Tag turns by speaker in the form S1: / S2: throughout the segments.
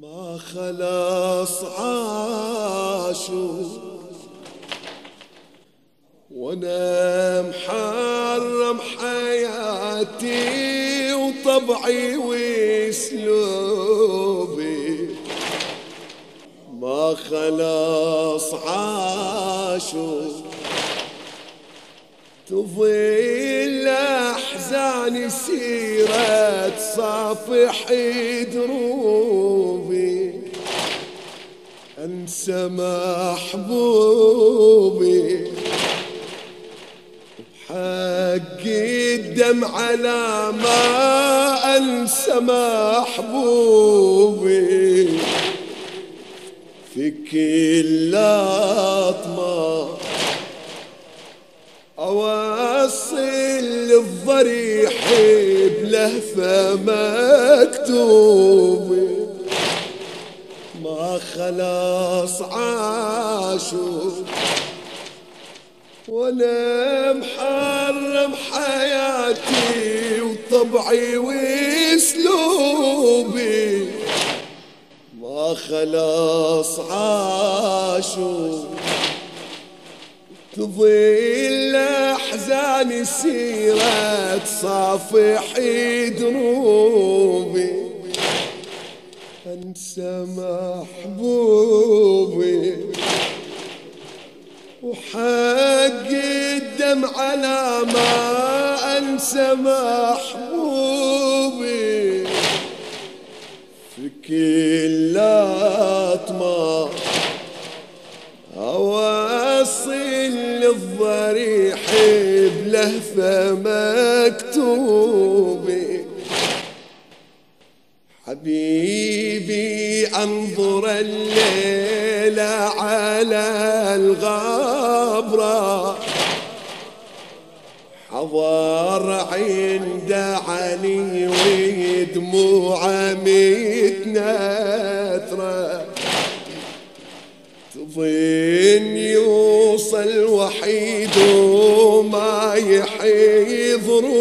S1: ما خلاص عاشوا. وأنا محرم حياتي وطبعي واسلوبي ما خلاص عاشوا. تظل احزاني سيرة صافح دروبي. أنسى محبوبي. حق الدم على ما أنسى محبوبي. في كل اطمار أواصل الضريح بلهفة مكتوب. ما خلاص عاشوا وأنا محرم حياتي وطبعي واسلوبي. ما خلاص عاشوا تظل احزاني سيرة تصافح دروبي. أنسى محبوبي. وحق الدم على ما أنسى محبوبي. في كل الضريح بلهفة مكتوبة. حبيبي أنظر الليلة على الغابرة. حضر عند علي ودموعه متنثره تظن يوصل وحيد وما يحيضرونه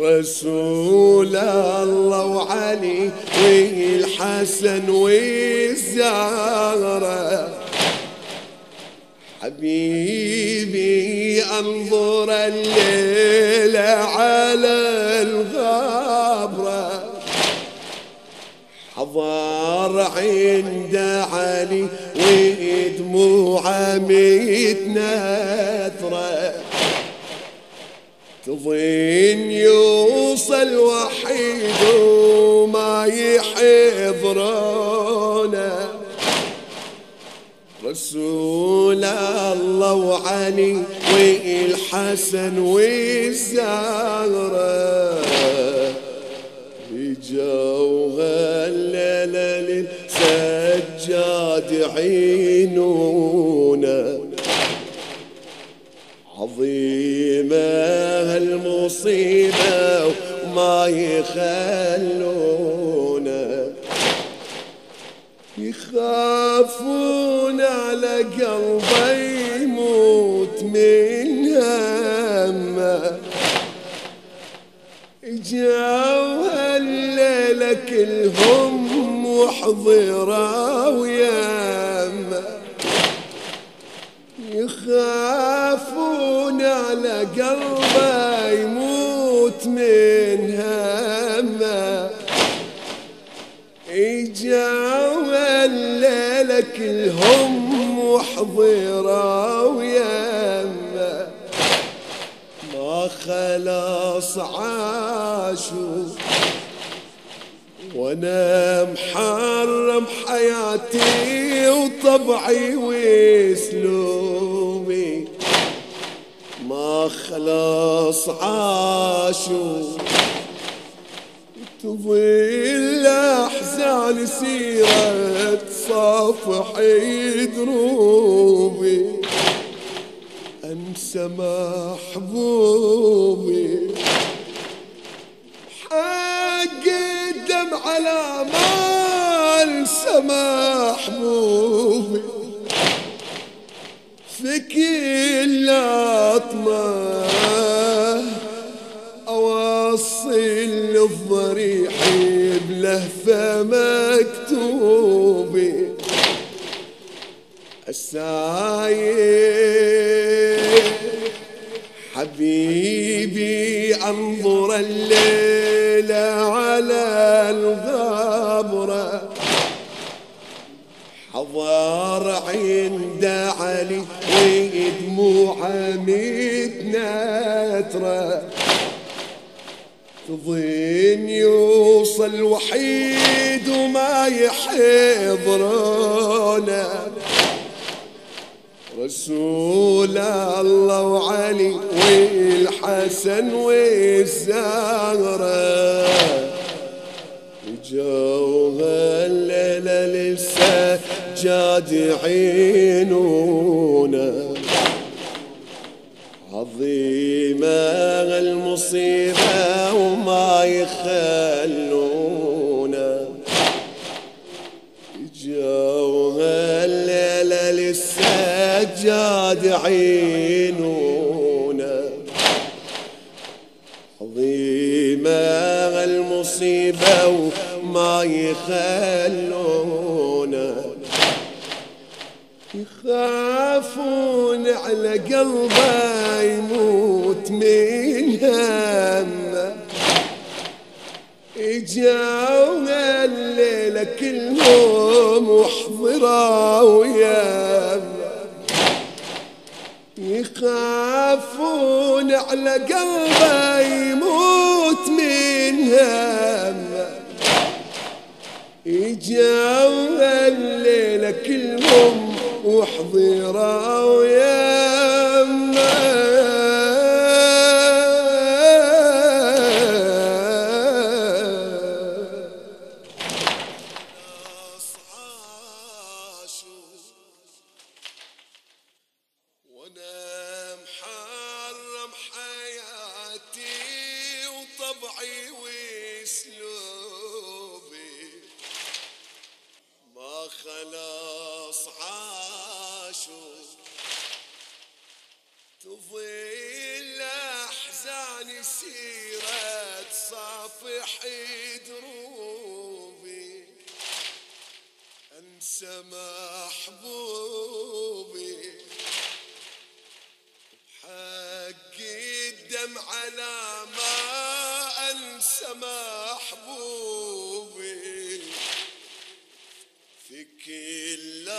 S1: رسول الله وعلي والحسن والزهرة. حبيبي انظر الليلة على الغابرة. حضر عند علي ودموعه متنثرة تظن يوصل وحيد وما يحضرونه. رسول الله وعلي والحسن والزهرة. جوها الليلة للسجاد عينونا عظيمة هالمصيبة وما يخلونا يخافون على قلبي يموت من همه جاوا هالليلة كلهم وحضرا وياما يخافون على قلبه يموت من همه اجاوا الليلة كلهم وحضرا وياما ما خلاص عاشوا وأنا محرم حياتي وطبعي واسلوبي. ما خلاص عاشوا. تظل احزان سيرة صافح دروبي أنسى محبوبي. على ما انسى محبوبي في كل اطمه أوان اوصل الضريح بلهفة مكتوبة السايق حبيبي أنظر على الغابرة. حضر عند علي ودموعه متناترة تظن يوصل وحيد وما يحضرونه. رسول الله وعلي والحسن والزهرة. جوها الليلة للسجاد عينونا عظيمة المصيبة وما يخلونا. جوها عينونا عظيمة المصيبة وما يخلونا يخافون على قلبه يموت من همه اجاونا الليلة كلهم وحضروا ويانا يخافون على قلبه يموت من همه اجاونا الليلة كلهم وحضروا خلاص عاشوا. تظل احزاني سيرة صافح دروبي. أنسى محبوبي. حق الدم على ما أنسى محبوبي. في كل